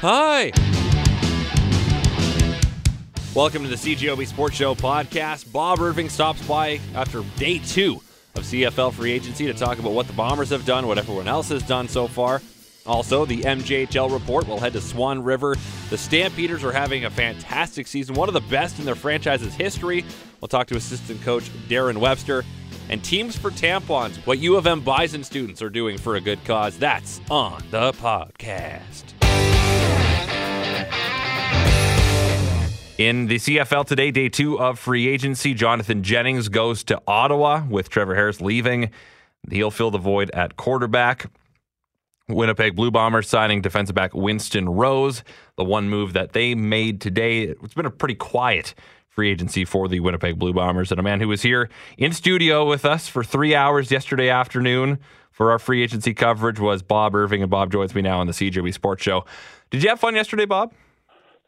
Hi. Welcome to the CJOB Sports Show podcast. Bob Irving stops by after day two of CFL free agency to talk about what the Bombers have done, what everyone else has done so far. Also, the MJHL report will head to Swan River. The Stampeders are having a fantastic season, one of the best in their franchise's history. We'll talk to assistant coach Darren Webster. And teams for tampons, what U of M Bison students are doing for a good cause. That's on the podcast. In the CFL today, day two of free agency, Jonathan Jennings goes to Ottawa with Trevor Harris leaving. He'll fill the void at quarterback. Winnipeg Blue Bombers signing defensive back Winston Rose. The one move that they made today, it's been a pretty quiet free agency for the Winnipeg Blue Bombers. And a man who was here in studio with us for three hours yesterday afternoon for our free agency coverage was Bob Irving. And Bob joins me now on the CJOB Sports Show. Did you have fun yesterday, Bob?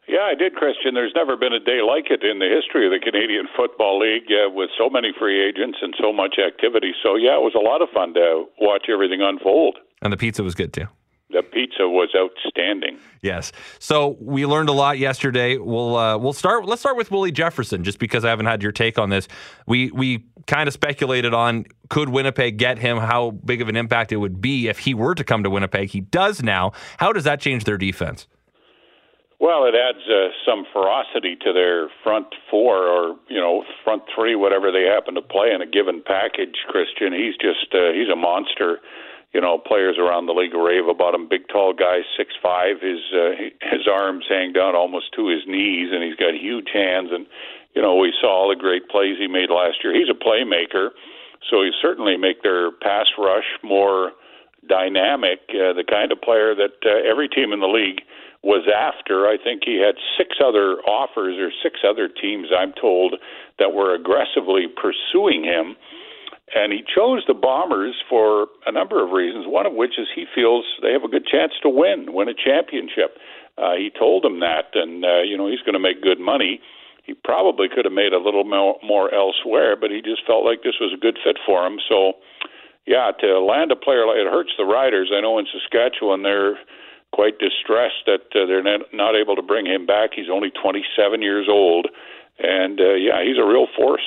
Yeah, I did, Christian. There's never been a day like it in the history of the Canadian Football League uh, with so many free agents and so much activity. So, yeah, it was a lot of fun to watch everything unfold. And the pizza was good too. The pizza was outstanding. Yes. So we learned a lot yesterday. We'll uh, we'll start. Let's start with Willie Jefferson, just because I haven't had your take on this. We we kind of speculated on could Winnipeg get him, how big of an impact it would be if he were to come to Winnipeg. He does now. How does that change their defense? Well, it adds uh, some ferocity to their front four or, you know, front three, whatever they happen to play in a given package, Christian. He's just, uh, he's a monster. You know, players around the league rave about him. Big, tall guy, six five. His uh, his arms hang down almost to his knees, and he's got huge hands. And you know, we saw all the great plays he made last year. He's a playmaker, so he certainly make their pass rush more dynamic. Uh, the kind of player that uh, every team in the league was after. I think he had six other offers or six other teams, I'm told, that were aggressively pursuing him. And he chose the Bombers for a number of reasons, one of which is he feels they have a good chance to win, win a championship. Uh, he told them that, and, uh, you know, he's going to make good money. He probably could have made a little more, more elsewhere, but he just felt like this was a good fit for him. So, yeah, to land a player like it hurts the Riders. I know in Saskatchewan they're quite distressed that uh, they're not, not able to bring him back. He's only 27 years old, and uh, yeah, he's a real force.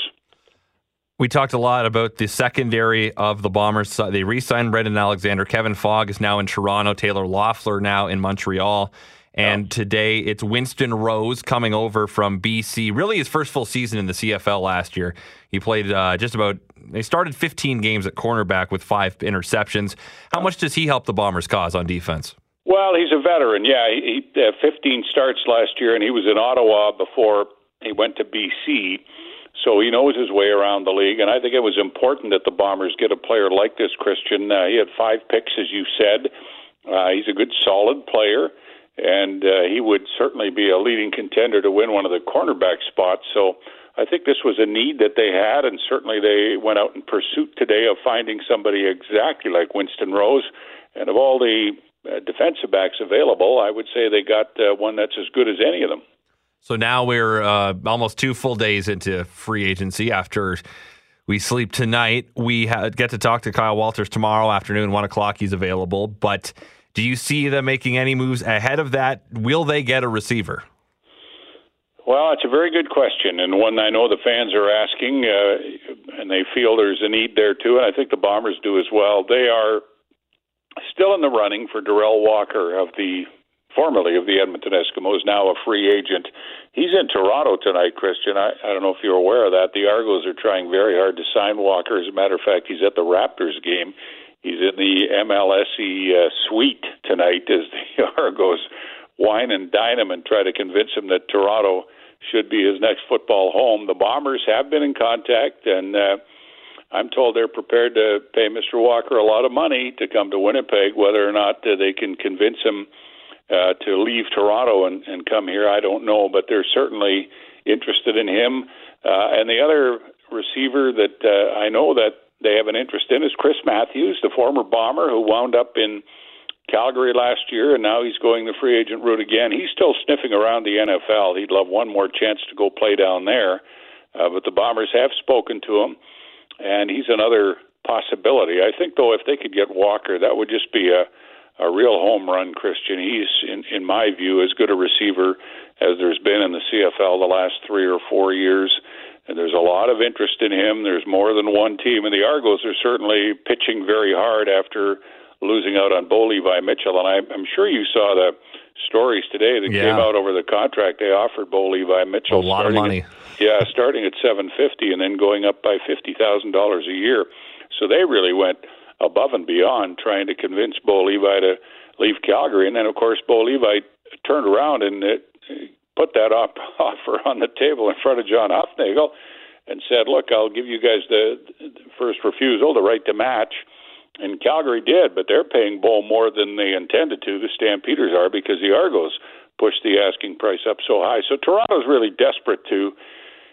We talked a lot about the secondary of the Bombers. They re-signed Brandon Alexander. Kevin Fogg is now in Toronto. Taylor Loeffler now in Montreal. And today it's Winston Rose coming over from BC. Really, his first full season in the CFL last year. He played uh, just about. They started 15 games at cornerback with five interceptions. How much does he help the Bombers' cause on defense? Well, he's a veteran. Yeah, he, he uh, 15 starts last year, and he was in Ottawa before he went to BC. So he knows his way around the league, and I think it was important that the Bombers get a player like this, Christian. Uh, he had five picks, as you said. Uh, he's a good, solid player, and uh, he would certainly be a leading contender to win one of the cornerback spots. So I think this was a need that they had, and certainly they went out in pursuit today of finding somebody exactly like Winston Rose. And of all the uh, defensive backs available, I would say they got uh, one that's as good as any of them. So now we're uh, almost two full days into free agency after we sleep tonight. We ha- get to talk to Kyle Walters tomorrow afternoon, one o'clock. He's available. But do you see them making any moves ahead of that? Will they get a receiver? Well, it's a very good question, and one I know the fans are asking, uh, and they feel there's a need there too, and I think the Bombers do as well. They are still in the running for Derel Walker of the formerly of the Edmonton Eskimos, now a free agent. He's in Toronto tonight, Christian. I, I don't know if you're aware of that. The Argos are trying very hard to sign Walker. As a matter of fact, he's at the Raptors game. He's in the MLSE uh, suite tonight as the Argos wine and dine him and try to convince him that Toronto should be his next football home. The Bombers have been in contact, and uh, I'm told they're prepared to pay Mr. Walker a lot of money to come to Winnipeg. Whether or not uh, they can convince him uh, to leave Toronto and, and come here, I don't know. But they're certainly interested in him. Uh, and the other receiver that uh, I know that they have an interest in is Chris Matthews, the former bomber who wound up in Calgary last year, and now he's going the free agent route again. He's still sniffing around the NFL. He'd love one more chance to go play down there. Uh, but the Bombers have spoken to him and he's another possibility. I think, though, if they could get Walker, that would just be a a real home run, Christian. He's, in, in my view, as good a receiver as there's been in the CFL the last three or four years. And there's a lot of interest in him. There's more than one team, and the Argos are certainly pitching very hard after losing out on Bo Levi Mitchell. And I, I'm sure you saw the stories today that Yeah. came out over the contract they offered Bo Levi Mitchell. A lot of money. at- yeah, starting at 750 and then going up by fifty thousand dollars a year. So they really went above and beyond trying to convince Bo Levi to leave Calgary. And then, of course, Bo Levi turned around and uh, put that op- offer on the table in front of John Hufnagel and said, "Look, I'll give you guys the, the first refusal, the right to match." And Calgary did, but they're paying Bo more than they intended to. The Stampeders are because the Argos pushed the asking price up so high. So Toronto's really desperate to,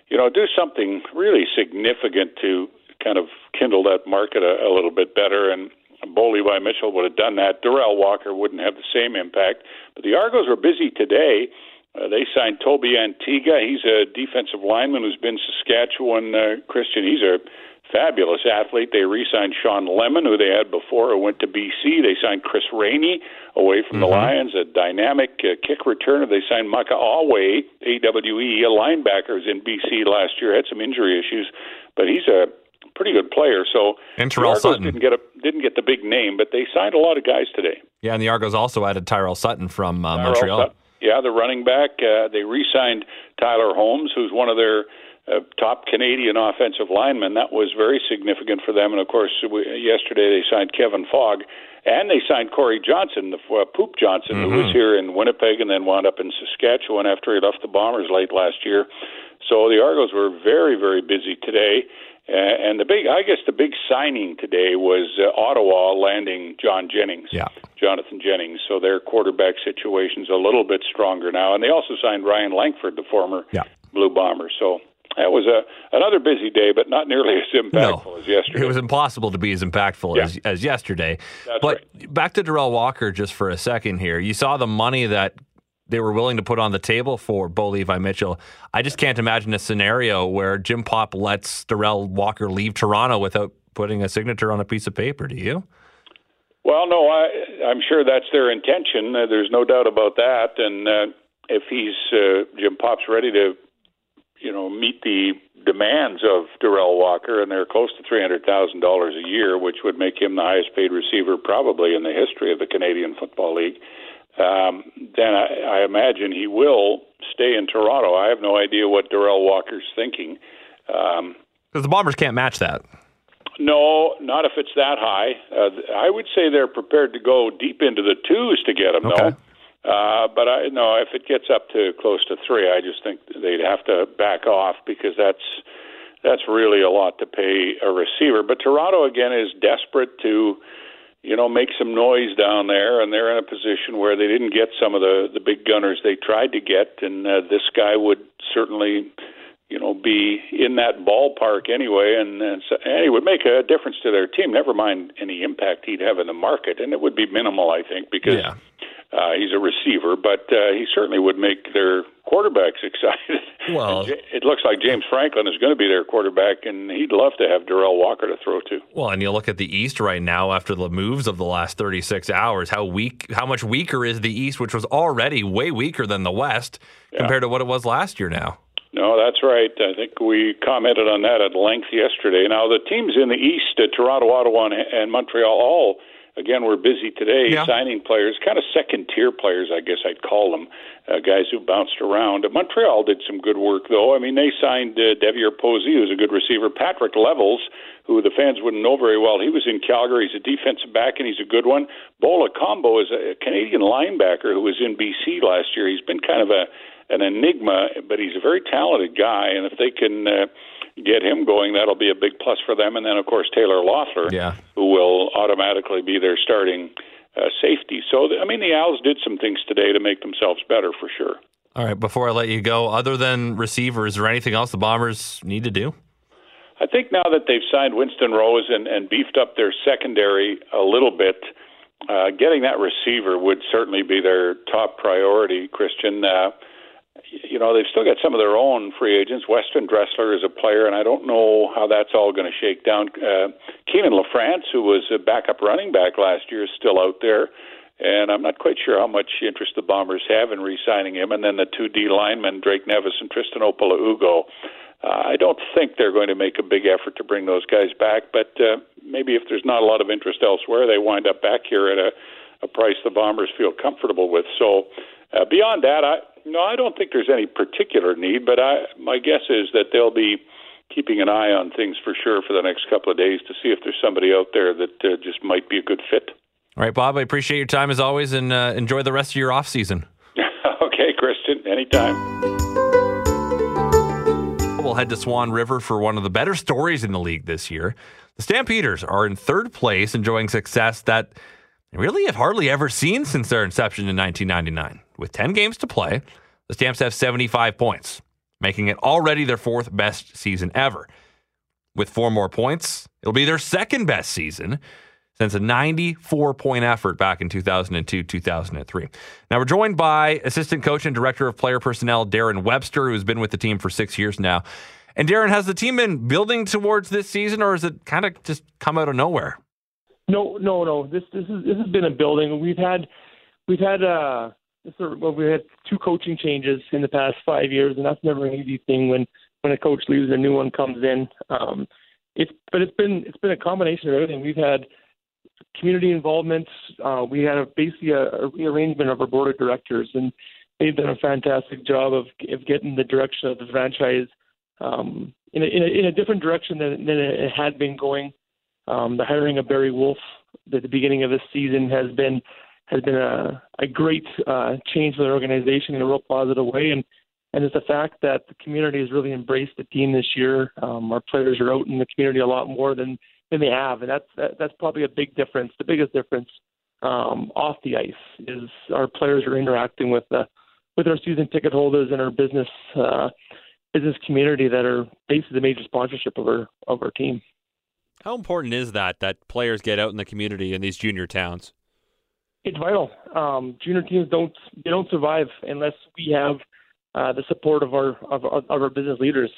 you know, do something really significant to kind of kindle that market a, a little bit better. And Bo Levi Mitchell would have done that. Derel Walker wouldn't have the same impact. But the Argos were busy today. Uh, they signed Tobi Antigha. He's a defensive lineman who's been Saskatchewan uh, Christian. He's a fabulous athlete. They re-signed Shawn Lemon, who they had before, who went to BC. They signed Chris Rainey away from the Lions, a dynamic uh, kick returner. They signed Micah Alway, Awe, A-W-E, a linebacker, who's in BC last year. Had some injury issues, but he's a pretty good player. So And Tyrell Sutton. didn't get a didn't get the big name, but they signed a lot of guys today. Yeah, and the Argos also added Tyrell Sutton from uh, Tyrell Montreal. Sutton. Yeah, the running back. Uh, they re-signed Tyler Holmes, who's one of their uh, top Canadian offensive linemen. That was very significant for them. And of course, we, yesterday they signed Kevin Fogg, and they signed Corey Johnson, the uh, Poop Johnson, who was here in Winnipeg and then wound up in Saskatchewan after he left the Bombers late last year. So the Argos were very, very busy today. Uh, and the big, I guess, the big signing today was uh, Ottawa landing John Jennings. Yeah. Jonathan Jennings. So their quarterback situation's a little bit stronger now. And they also signed Ryan Lankford, the former Yeah. Blue Bomber. So that was a another busy day, but not nearly as impactful No, as yesterday. it was impossible to be as impactful Yeah. as, as yesterday. That's but back to Derel Walker just for a second here. You saw the money that they were willing to put on the table for Bo Levi Mitchell. I just can't imagine a scenario where Jim Popp lets Derel Walker leave Toronto without putting a signature on a piece of paper. Do you? Well, no, I, I'm sure that's their intention. Uh, there's no doubt about that. And uh, if he's uh, Jim Popp's ready to, you know, meet the demands of Derel Walker, and they're close to three hundred thousand dollars a year, which would make him the highest paid receiver probably in the history of the Canadian Football League. Um, then I, I imagine he will stay in Toronto. I have no idea what Derel Walker's thinking. Um, Because the Bombers can't match that. no, not if it's that high. Uh, I would say they're prepared to go deep into the twos to get him, Okay. though. Uh, but I no, if it gets up to close to three, I just think they'd have to back off because that's that's really a lot to pay a receiver. But Toronto again is desperate to, you know, make some noise down there, and they're in a position where they didn't get some of the the big gunners they tried to get, and uh, this guy would certainly you know, be in that ballpark anyway, and, and, so, and he would make a difference to their team. Never mind any impact he'd have in the market, and it would be minimal, I think, because Yeah. Uh, he's a receiver. But uh, he certainly would make their quarterbacks excited. Well- it looks like James Franklin is going to be their quarterback, and he'd love to have Derel Walker to throw to. Well, and you look at the East right now after the moves of the last 36 hours, how weak, how much weaker is the East, which was already way weaker than the West compared to what it was last year now. No, that's right. I think we commented on that at length yesterday. Now, the teams in the East, uh, Toronto, Ottawa, and, and Montreal, all again were busy today Yeah. signing players, kind of second tier players, I guess I'd call them, uh, guys who bounced around. Uh, Montreal did some good work, though. I mean, they signed uh, Devier Posey, who's a good receiver, Patrick Levels, who the fans wouldn't know very well. He was in Calgary. He's a defensive back, and he's a good one. Bola Combo is a Canadian linebacker who was in BC last year. He's been kind of a an enigma, but he's a very talented guy, and if they can uh, get him going, that'll be a big plus for them. And then, of course, Taylor Loeffler, Yeah. who will automatically be their starting uh, safety. So, I mean, the Als did some things today to make themselves better for sure. All right, before I let you go, other than receivers, is there anything else the Bombers need to do? I think now that they've signed Winston Rose and, and beefed up their secondary a little bit, uh, getting that receiver would certainly be their top priority, Christian. Uh, you know, they've still got some of their own free agents. Weston Dressler is a player, and I don't know how that's all going to shake down. Uh, Kienan LaFrance, who was a backup running back last year, is still out there. and I'm not quite sure how much interest the Bombers have in re-signing him. And then the two D linemen, Drake Nevis and Tristan Okpalaugo. Uh, I don't think they're going to make a big effort to bring those guys back, but uh, maybe if there's not a lot of interest elsewhere, they wind up back here at a, a price the Bombers feel comfortable with. So uh, beyond that, I no, I don't think there's any particular need, but I my guess is that they'll be keeping an eye on things for sure for the next couple of days to see if there's somebody out there that uh, just might be a good fit. All right, Bob, I appreciate your time as always and uh, enjoy the rest of your off season. okay, Christian, anytime. We'll head to Swan River for one of the better stories in the league this year. The Stampeders are in third place, enjoying success that they really have hardly ever seen since their inception in 1999. With 10 games to play, the Stamps have 75 points, making it already their fourth best season ever. With four more points, it'll be their second best season since a 94 point effort back in 2002 2003. Now, we're joined by assistant coach and director of player personnel, Darren Webster, who's been with the team for six years now. And Darren, has the team been building towards this season, or has it kind of just come out of nowhere? No, no, no. This this is this has been a building. We've had we've had uh well, we had two coaching changes in the past five years, and that's never an easy thing when when a coach leaves, a new one comes in. Um, it's but it's been it's been a combination of everything. We've had community involvement. Uh, we had a, basically a, a rearrangement of our board of directors, and they've done a fantastic job of, of getting the direction of the franchise um, in, a, in, a, in a different direction than, than it had been going. Um, the hiring of Barry Wolf at the beginning of this season has been has been a, a great uh, change for the organization in a real positive way, and and it's the fact that the community has really embraced the team this year. Um, our players are out in the community a lot more than than they have, and that's that, that's probably a big difference. The biggest difference um, off the ice is our players are interacting with the with our season ticket holders and our business uh, business community that are basically the major sponsorship of our of our team. How important is that that players get out in the community in these junior towns? It's vital. Um, junior teams don't they don't survive unless we have uh, the support of our of, of our business leaders.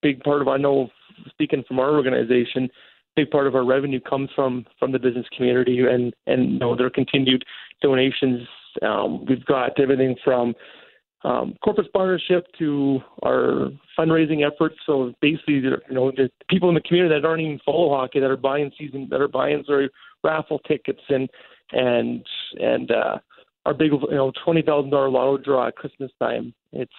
Big part of I know speaking from our organization, big part of our revenue comes from from the business community and and you know their continued donations. Um, we've got everything from um, corporate sponsorship to our fundraising efforts. So basically, you know, the people in the community that aren't even follow hockey that are buying season that are buying sorry raffle tickets and and and uh, our big you know twenty thousand dollar lotto draw at Christmas time. It's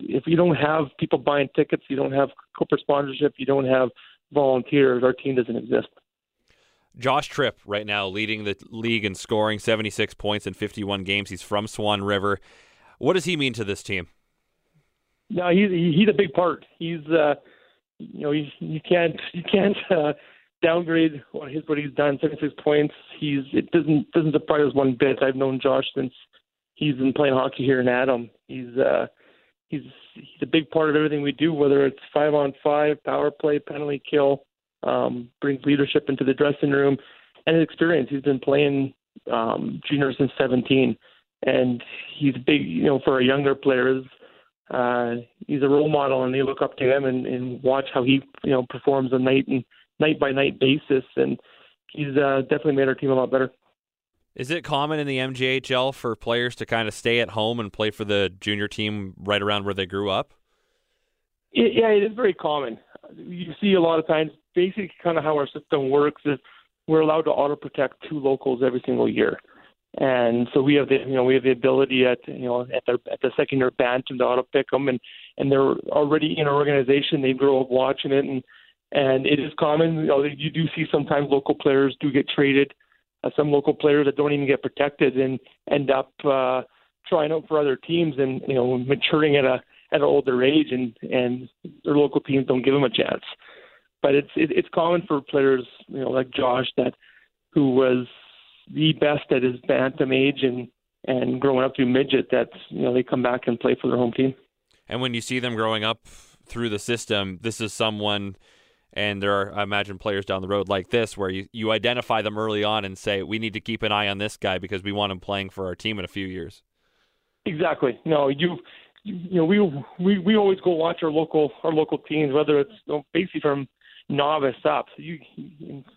if you don't have people buying tickets, you don't have corporate sponsorship, you don't have volunteers, our team doesn't exist. Josh Tripp right now leading the league in scoring, 76 points in 51 games. He's from Swan River. What does he mean to this team? No, he's he's a big part. He's uh, you know you, you can't you can't uh, downgrade what his what he's done. 76 points. He's it doesn't doesn't surprise us one bit. I've known Josh since he's been playing hockey here in Adam. He's uh, he's he's a big part of everything we do, whether it's five on five, power play, penalty kill. Um, brings leadership into the dressing room and his experience. He's been playing um, junior since 17, and he's big. You know, for our younger players, uh, he's a role model, and they look up to him and, and watch how he you know performs a night and night by night basis. And he's uh, definitely made our team a lot better. Is it common in the MJHL for players to kind of stay at home and play for the junior team right around where they grew up? Yeah, it is very common. You see a lot of times, basically, kind of how our system works is we're allowed to auto protect two locals every single year, and so we have the you know we have the ability at you know at the at the second year bantam to auto pick them, and and they're already in our organization. They grow up watching it, and and it is common. You know, you do see sometimes local players do get traded uh, some local players that don't even get protected and end up uh, trying out for other teams and you know maturing at a at an older age and and their local teams don't give them a chance. But it's it, it's common for players you know like Josh that who was the best at his bantam age and and growing up through midget that you know they come back and play for their home team. And when you see them growing up through the system, this is someone and there are, I imagine, players down the road like this where you, you identify them early on and say, we need to keep an eye on this guy because we want him playing for our team in a few years. Exactly. No, you, you know, we, we, we always go watch our local, our local teams, whether it's you know, basically from novice up. You,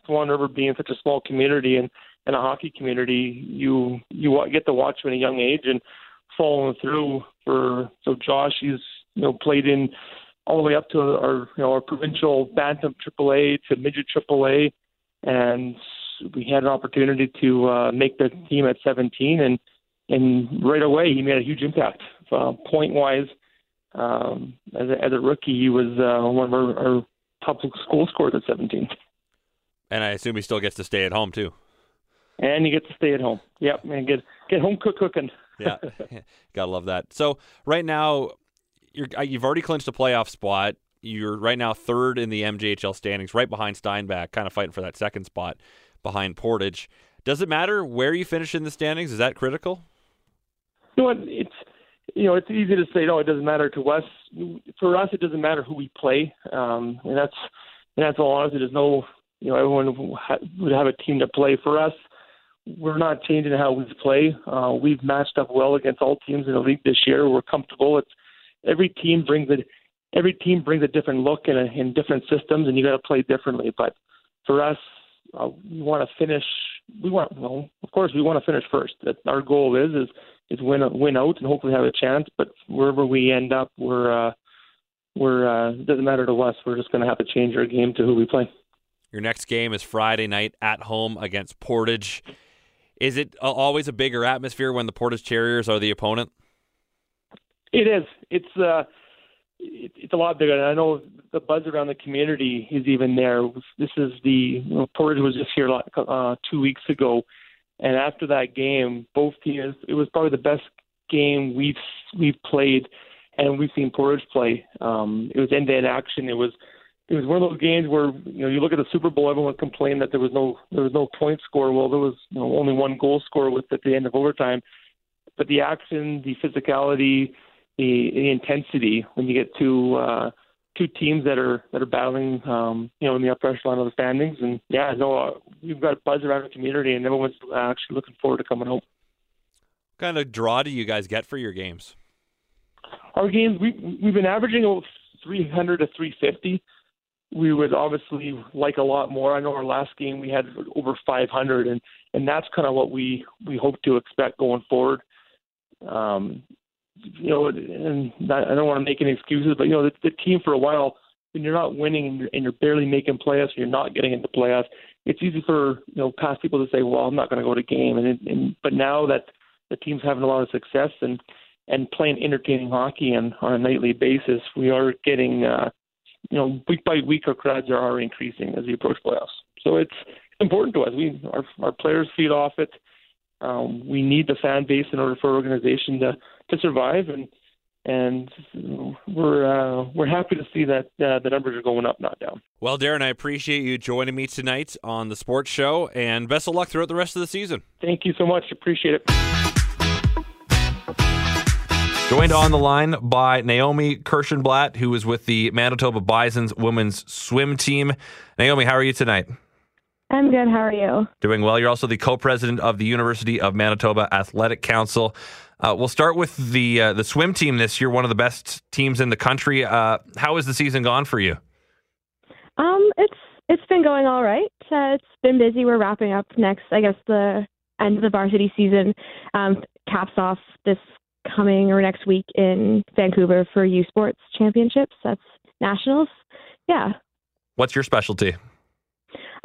Swan River being such a small community and, and a hockey community, you you get to watch from a young age and following through for so Josh he's you know played in all the way up to our you know our provincial bantam AAA to midget AAA, and we had an opportunity to uh, make the team at 17, and and right away he made a huge impact uh, point wise. Um, as, a, as a rookie, he was uh, one of our, our top school scorers at 17. And I assume he still gets to stay at home too. And he gets to stay at home. Yep, and get get home cook cooking. yeah, gotta love that. So right now, you're uh, you've already clinched a playoff spot. You're right now third in the MJHL standings, right behind Steinbach, kind of fighting for that second spot behind Portage. Does it matter where you finish in the standings? Is that critical? You know? It's you know it's easy to say no. It doesn't matter to us. For us, it doesn't matter who we play, um, and that's and that's all honestly. There's no you know everyone would have a team to play for us we're not changing how we play. Uh, we've matched up well against all teams in the league this year. We're comfortable. It's every team brings a every team brings a different look in, a, in different systems, and you got to play differently. But for us, uh, we want to finish. We want well, of course, we want to finish first. That our goal is is is win win out and hopefully have a chance. But wherever we end up, we're uh, we're uh, doesn't matter to us. We're just going to have to change our game to who we play. Your next game is Friday night at home against Portage. Is it always a bigger atmosphere when the Portage Terriers are the opponent? It is. It's uh, it, it's a lot bigger. And I know the buzz around the community is even there. This is the you know, Portage was just here uh, two weeks ago, and after that game, both teams. It was probably the best game we've we've played, and we've seen Portage play. Um, it was end-to-end action. It was it was one of those games where you know you look at the Super Bowl, everyone complained that there was no there was no point score. Well, there was you know, only one goal score with at the end of overtime, but the action, the physicality, the, the intensity when you get two uh, two teams that are that are battling, um, you know, in the upper echelon of the standings, and yeah, no, uh, we've got a buzz around the community, and everyone's actually looking forward to coming home. What kind of draw do you guys get for your games? Our games, we we've been averaging about 300 to 350 we would obviously like a lot more. I know our last game we had over 500, and and that's kind of what we we hope to expect going forward. Um, you know, and I don't want to make any excuses, but you know, the, the team for a while when you're not winning and you're, and you're barely making playoffs, you're not getting into playoffs. It's easy for you know past people to say, "Well, I'm not going to go to game," and, and but now that the team's having a lot of success and and playing entertaining hockey and on a nightly basis, we are getting uh, you know, week by week, our crowds are increasing as we approach playoffs. So it's important to us. We our our players feed off it. Um, we need the fan base in order for our organization to to survive, and and we're uh, we're happy to see that uh, the numbers are going up, not down. Well, Darren, I appreciate you joining me tonight on the Sports Show, and best of luck throughout the rest of the season. Thank you so much. Appreciate it. Joined on the line by Naomi Kirschenblatt, who is with the Manitoba Bison's women's swim team. Naomi, how are you tonight? I'm good. How are you? Doing well. You're also the co-president of the University of Manitoba Athletic Council. Uh, we'll start with the uh, the swim team this year, one of the best teams in the country. Uh, how has the season gone for you? Um, it's it's been going all right. Uh, it's been busy. We're wrapping up next. I guess the end of the varsity season um, caps off this coming or next week in Vancouver for U Sports Championships. That's nationals. Yeah. What's your specialty?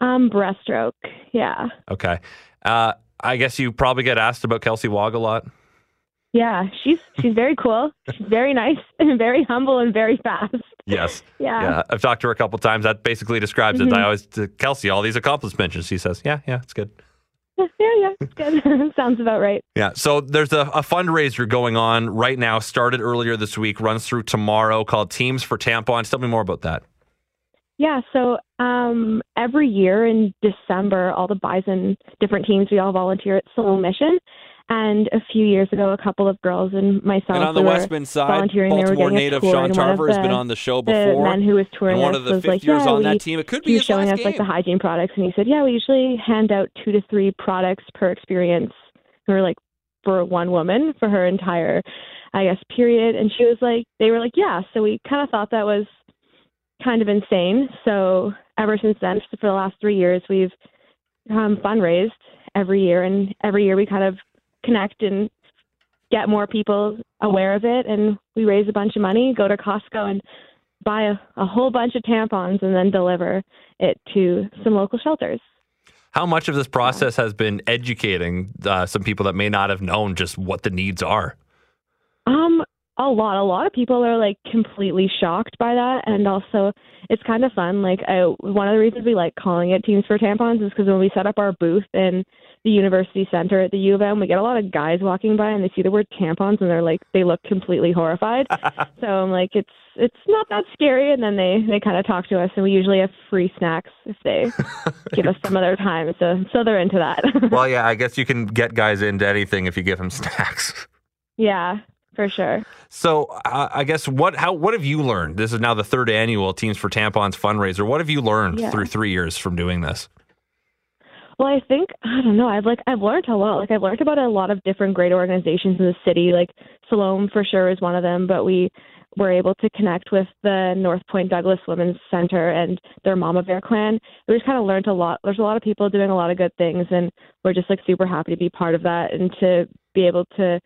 Um, breaststroke. Yeah. Okay. Uh, I guess you probably get asked about Kelsey Wog a lot. Yeah, she's she's very cool. She's very nice and very humble and very fast. Yes. Yeah. Yeah. I've talked to her a couple times. That basically describes mm-hmm. it. I always to Kelsey all these accomplishments, she says, "Yeah, yeah, it's good." Yeah, yeah, it's good. Sounds about right. Yeah. So there's a, a, fundraiser going on right now, started earlier this week, runs through tomorrow called Teams for Tampons. Tell me more about that. Yeah. So um, every year in December, all the Bison different teams, we all volunteer at Siloam Mission. And a few years ago, a couple of girls and myself and on the Westman side, Baltimore native Sean Tarver has been on the show before. The men who was touring and one of the was fifth like, years yeah, on we, that team. It could be he showing us game. like the hygiene products, and he said, yeah, we usually hand out two to three products per experience, or like for one woman for her entire, I guess, period. And she was like, they were like, yeah. So we kind of thought that was kind of insane. So ever since then, for the last three years, we've um, fundraised every year, and every year we kind of connect and get more people aware of it, and we raise a bunch of money, go to Costco, and buy a, a whole bunch of tampons, and then deliver it to some local shelters. How much of this process has been educating uh, some people that may not have known just what the needs are? Um, a lot. A lot of people are like completely shocked by that, and also it's kind of fun. Like, I, one of the reasons we like calling it Teams for Tampons is because when we set up our booth in the University Center at the U of M, we get a lot of guys walking by and they see the word tampons and they're like, they look completely horrified. so I'm like, it's it's not that scary, and then they they kind of talk to us, and we usually have free snacks if they give us some of their time. So so they're into that. well, yeah, I guess you can get guys into anything if you give them snacks. yeah, for sure. So uh, I guess what how what have you learned? This is now the third annual Teams for Tampons fundraiser. What have you learned Yeah. through three years from doing this? Well, I think I don't know. I've like I've learned a lot. Like I've learned about a lot of different great organizations in the city. Like Siloam for sure is one of them. But we were able to connect with the North Point Douglas Women's Center and their Mama Bear Clan. We just kind of learned a lot. There's a lot of people doing a lot of good things, and we're just like super happy to be part of that and to be able to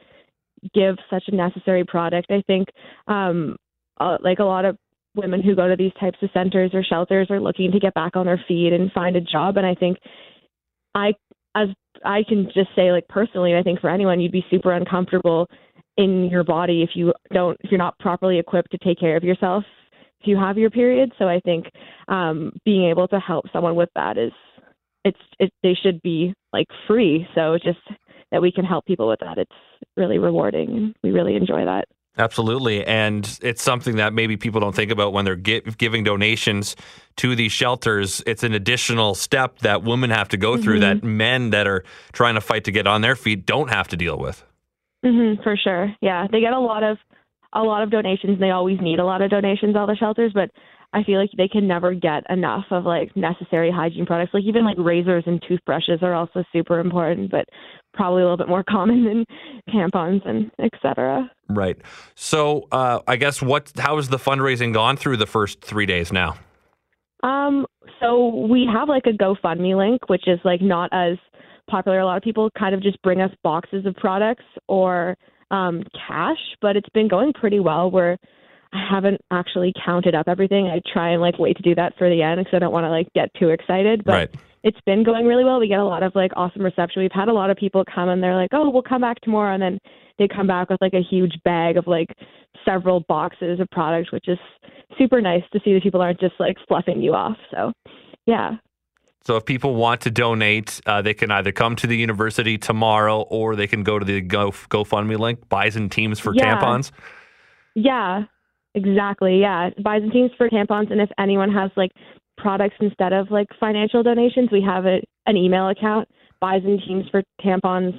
give such a necessary product. I think um, uh, like a lot of women who go to these types of centers or shelters are looking to get back on their feet and find a job, and I think I as I can just say like personally, I think for anyone you'd be super uncomfortable in your body if you don't if you're not properly equipped to take care of yourself if you have your period. So I think um being able to help someone with that is it's it they should be like free. So just that we can help people with that it's really rewarding we really enjoy that. Absolutely. And it's something that maybe people don't think about when they're gi- giving donations to these shelters. It's an additional step that women have to go through that men that are trying to fight to get on their feet don't have to deal with. hmm for sure. Yeah, they get a lot of a lot of donations. They always need a lot of donations, all the shelters, but I feel like they can never get enough of like necessary hygiene products. Like even like razors and toothbrushes are also super important, but probably a little bit more common than tampons and et cetera. Right. So uh, I guess what how has the fundraising gone through the first three days now? Um, so we have like a GoFundMe link, which is like not as popular. A lot of people kind of just bring us boxes of products or um, cash, but it's been going pretty well. Where I haven't actually counted up everything. I try and like wait to do that for the end because I don't want to like get too excited. But right. It's been going really well. We get a lot of like awesome reception. We've had a lot of people come and they're like, "Oh, we'll come back tomorrow," and then they come back with like a huge bag of like several boxes of products, which is super nice to see that people aren't just like fluffing you off. So, yeah, So if people want to donate, uh, they can either come to the university tomorrow or they can go to the Go GoFundMe link, Bison Teams for Yeah. Tampons. yeah, exactly. Yeah, Bison Teams for tampons, and if anyone has like products instead of like financial donations, we have a, an email account, Teams for tampons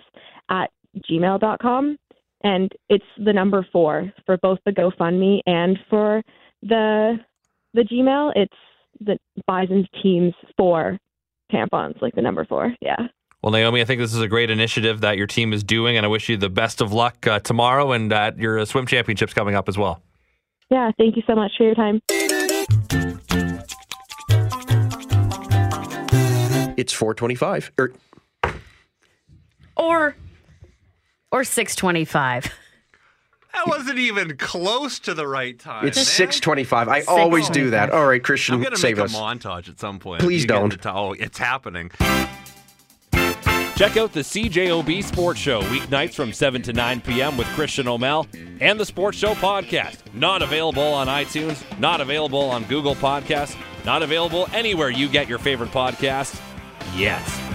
at gmail.com. And it's the number four for both the GoFundMe and for the the Gmail. It's the teams for tampons, like the number four. Yeah. Well, Naomi, I think this is a great initiative that your team is doing, and I wish you the best of luck uh, tomorrow and at your uh, swim championships coming up as well. Yeah. Thank you so much for your time. It's 425. Er, or Or or 625. That wasn't even close to the right time. it's 625. I always do that. All right, Christian, I'm going to save make us. a montage at some point. Please You get don't. to- oh, it's happening. Check out the CJOB Sports Show weeknights from 7 to 9 p.m. with Christian O'Mel and the Sports Show podcast. Not available on iTunes, not available on Google Podcasts, not available anywhere you get your favorite podcasts Yes.